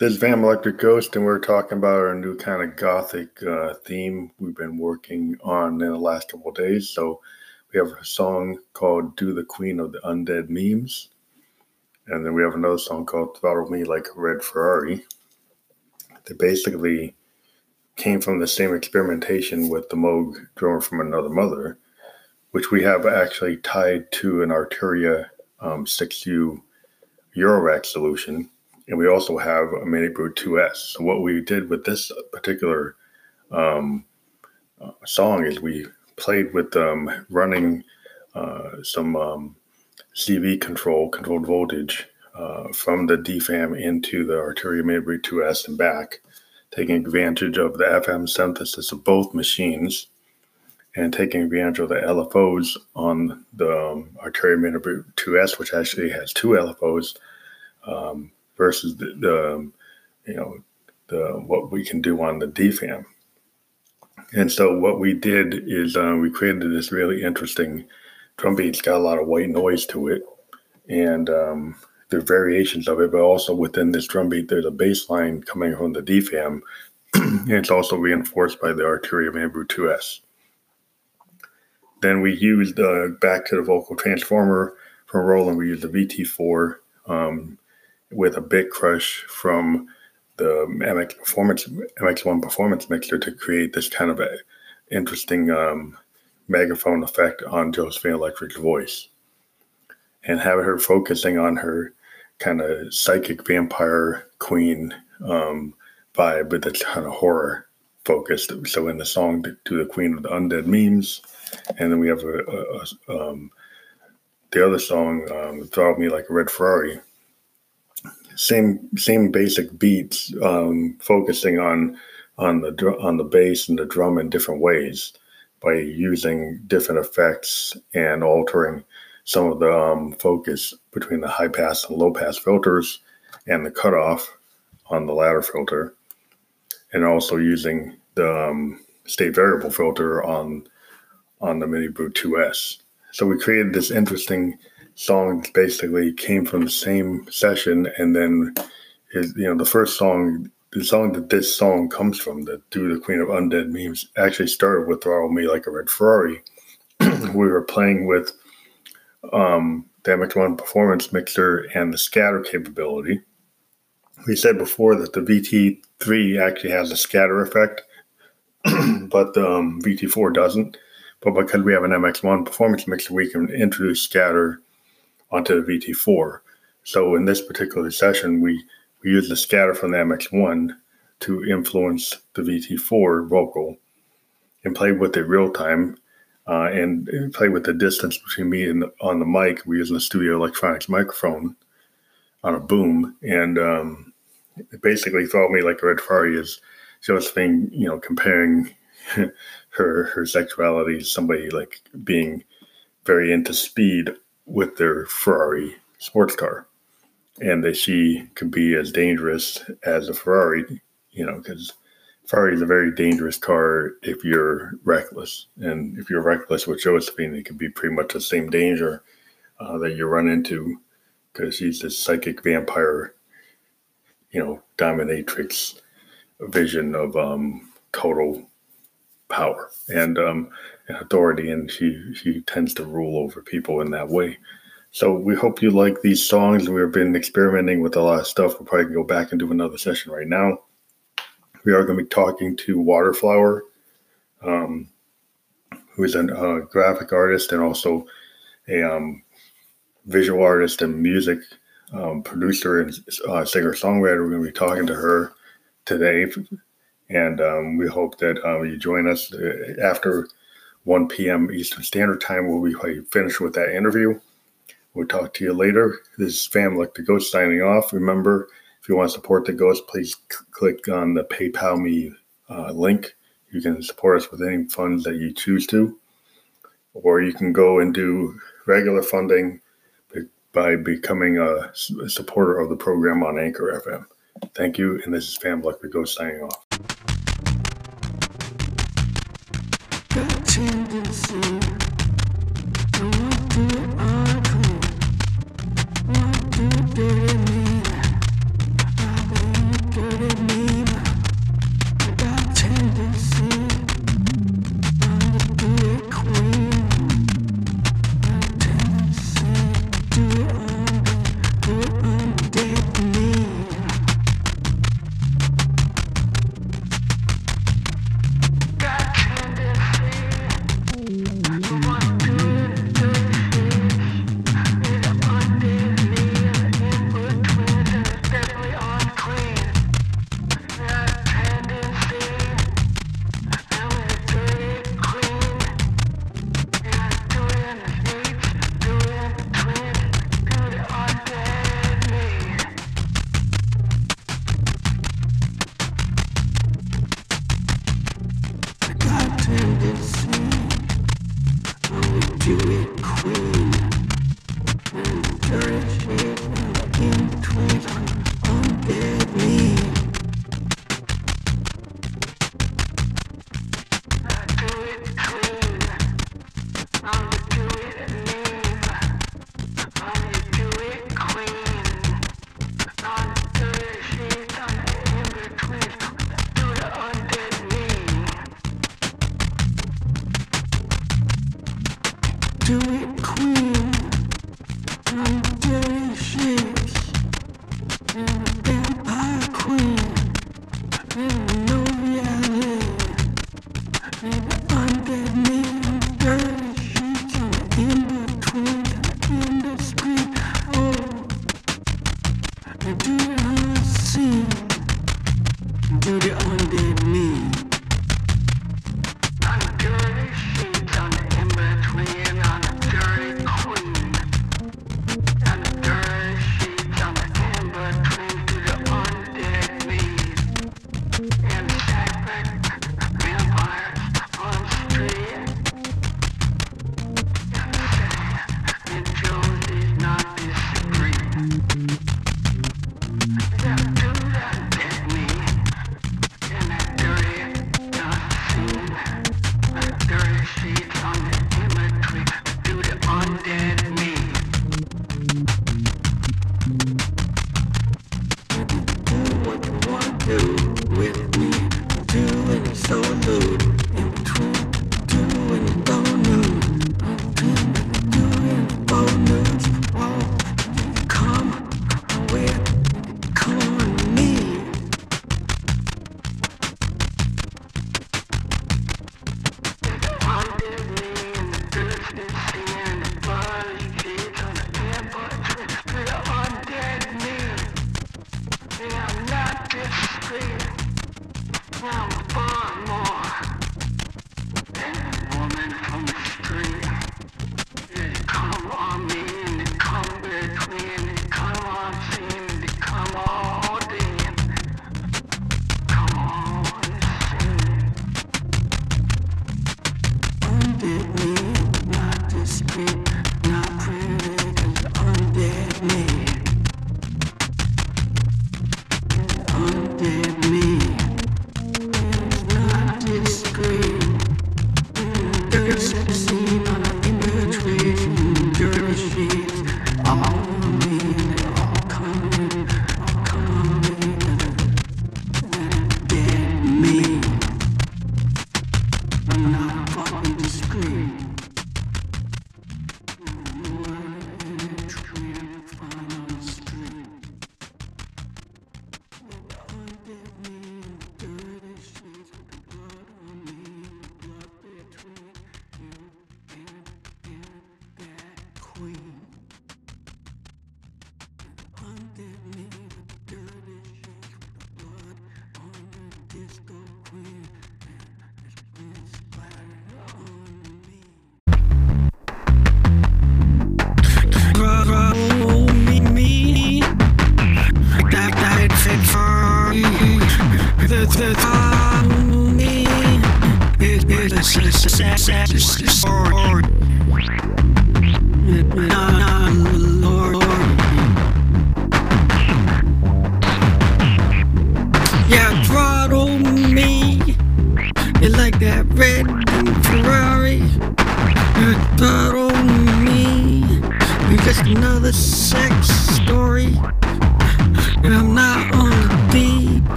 This is Van Electric Ghost, and we're talking about our new kind of gothic uh, theme we've been working on in the last couple days. So we have a song called "Do the Queen of the Undead Memes," and then we have another song called "Throttle Me Like a Red Ferrari." They basically came from the same experimentation with the Moog drummer from another mother, which we have actually tied to an Arturia um, 6U Eurorack solution and we also have a Mini Brute 2S. So what we did with this particular um, uh, song is we played with um, running uh, some um, CV control, controlled voltage, uh, from the DFAM into the Arturia Mini Brute 2S and back, taking advantage of the FM synthesis of both machines and taking advantage of the LFOs on the um, Arturia Mini Brute 2S, which actually has two LFOs. Um, versus the, the um, you know the what we can do on the DFAM. And so what we did is uh, we created this really interesting drum beat. It's got a lot of white noise to it, and um, there are variations of it. But also within this drum beat, there's a bass line coming from the DFAM, and it's also reinforced by the Arturia Mini 2S. Then we used uh, back to the vocal transformer from Roland. We used the VT4 um, with a bit crush from the MX performance MX1 performance mixer to create this kind of interesting um, megaphone effect on Josephine Electric's voice, and have her focusing on her kind of psychic vampire queen um, vibe, but that's kind of horror focused. So in the song to the Queen of the Undead Memes, and then we have a, a, a um, the other song, um, "Drive Me Like a Red Ferrari," same same basic beats, um, focusing on on the on the bass and the drum in different ways by using different effects and altering some of the um, focus between the high pass and low pass filters and the cutoff on the ladder filter, and also using the um, state variable filter on on the Mini Brute 2S. So we created this interesting songs basically came from the same session, and then his, you know, the first song, the song that this song comes from, the "Do the Queen of Undead" memes, actually started with "Throttle Me Like a Red Ferrari." we were playing with um, the MX1 performance mixer and the scatter capability. We said before that the VT3 actually has a scatter effect, but the um, VT4 doesn't. But because we have an MX1 performance mixer, we can introduce scatter onto the VT4. So in this particular session, we, we use the scatter from the MX1 to influence the VT4 vocal and play with it real time uh, and play with the distance between me and the, on the mic. We use the Studio Electronics microphone on a boom, and um, basically thought me like a Red Ferrari is Josephine, you know, comparing her her sexuality to somebody like being very into speed with their Ferrari sports car, and that she could be as dangerous as a Ferrari, you know, because Ferrari is a very dangerous car if you're reckless, and if you're reckless with Josephine, it could be pretty much the same danger uh, that you run into because she's this psychic vampire, you know, dominatrix vision of um, total power. And um, authority, and she she tends to rule over people in that way. So we hope you like these songs. We've been experimenting with a lot of stuff. We'll probably go back and do another session right now. We are going to be talking to Waterflower, um, who is a uh, graphic artist and also a um, visual artist and music um, producer and uh, singer songwriter. We're going to be talking to her today and um, we hope that uh, you join us uh, after 1 p.m. Eastern Standard Time. We'll be finished with that interview. We'll talk to you later. This is Fam Like the Ghost signing off. Remember, if you want to support the Ghost, please c- click on the PayPal Me uh, link. You can support us with any funds that you choose to, or you can go and do regular funding by becoming a supporter of the program on Anchor FM. Thank you, and this is Fam Like the Ghost signing off.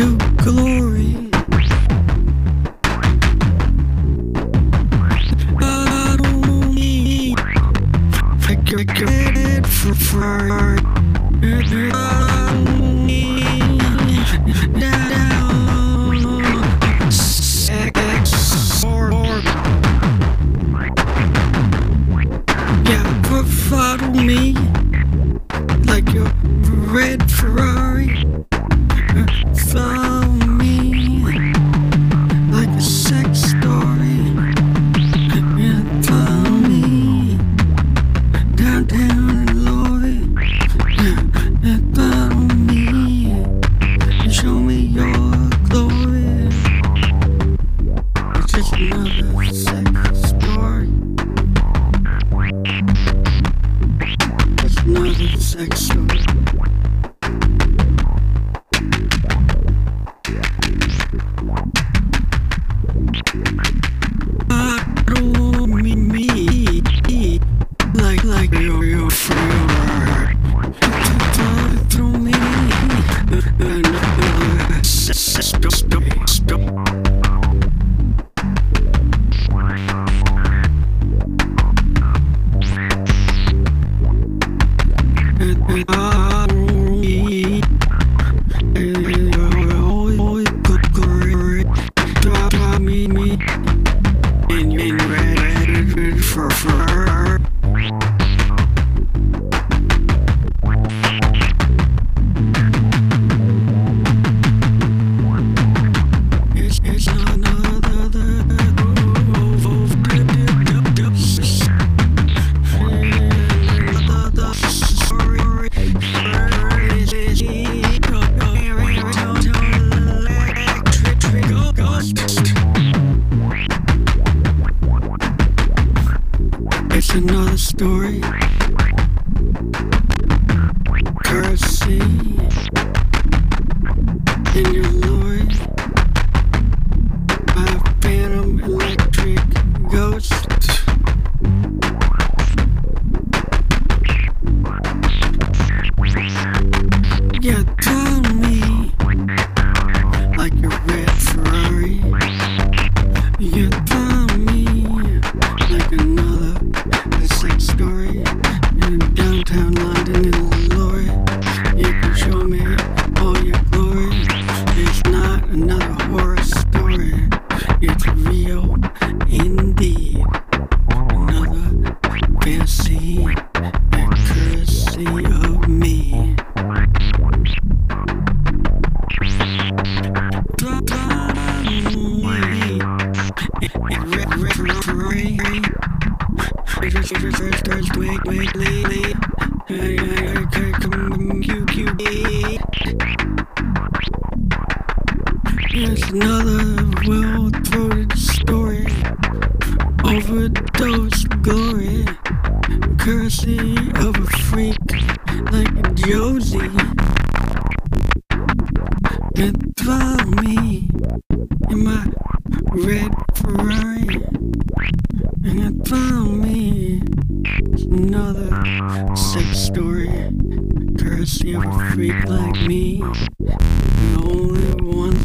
Down and sexual. we are. story. Here's another well told story. Overdose glory. Courtesy of a freak like Josie. It dropped me in my red Ferrari. And I found me another sex story. Courtesy of a freak like me. The only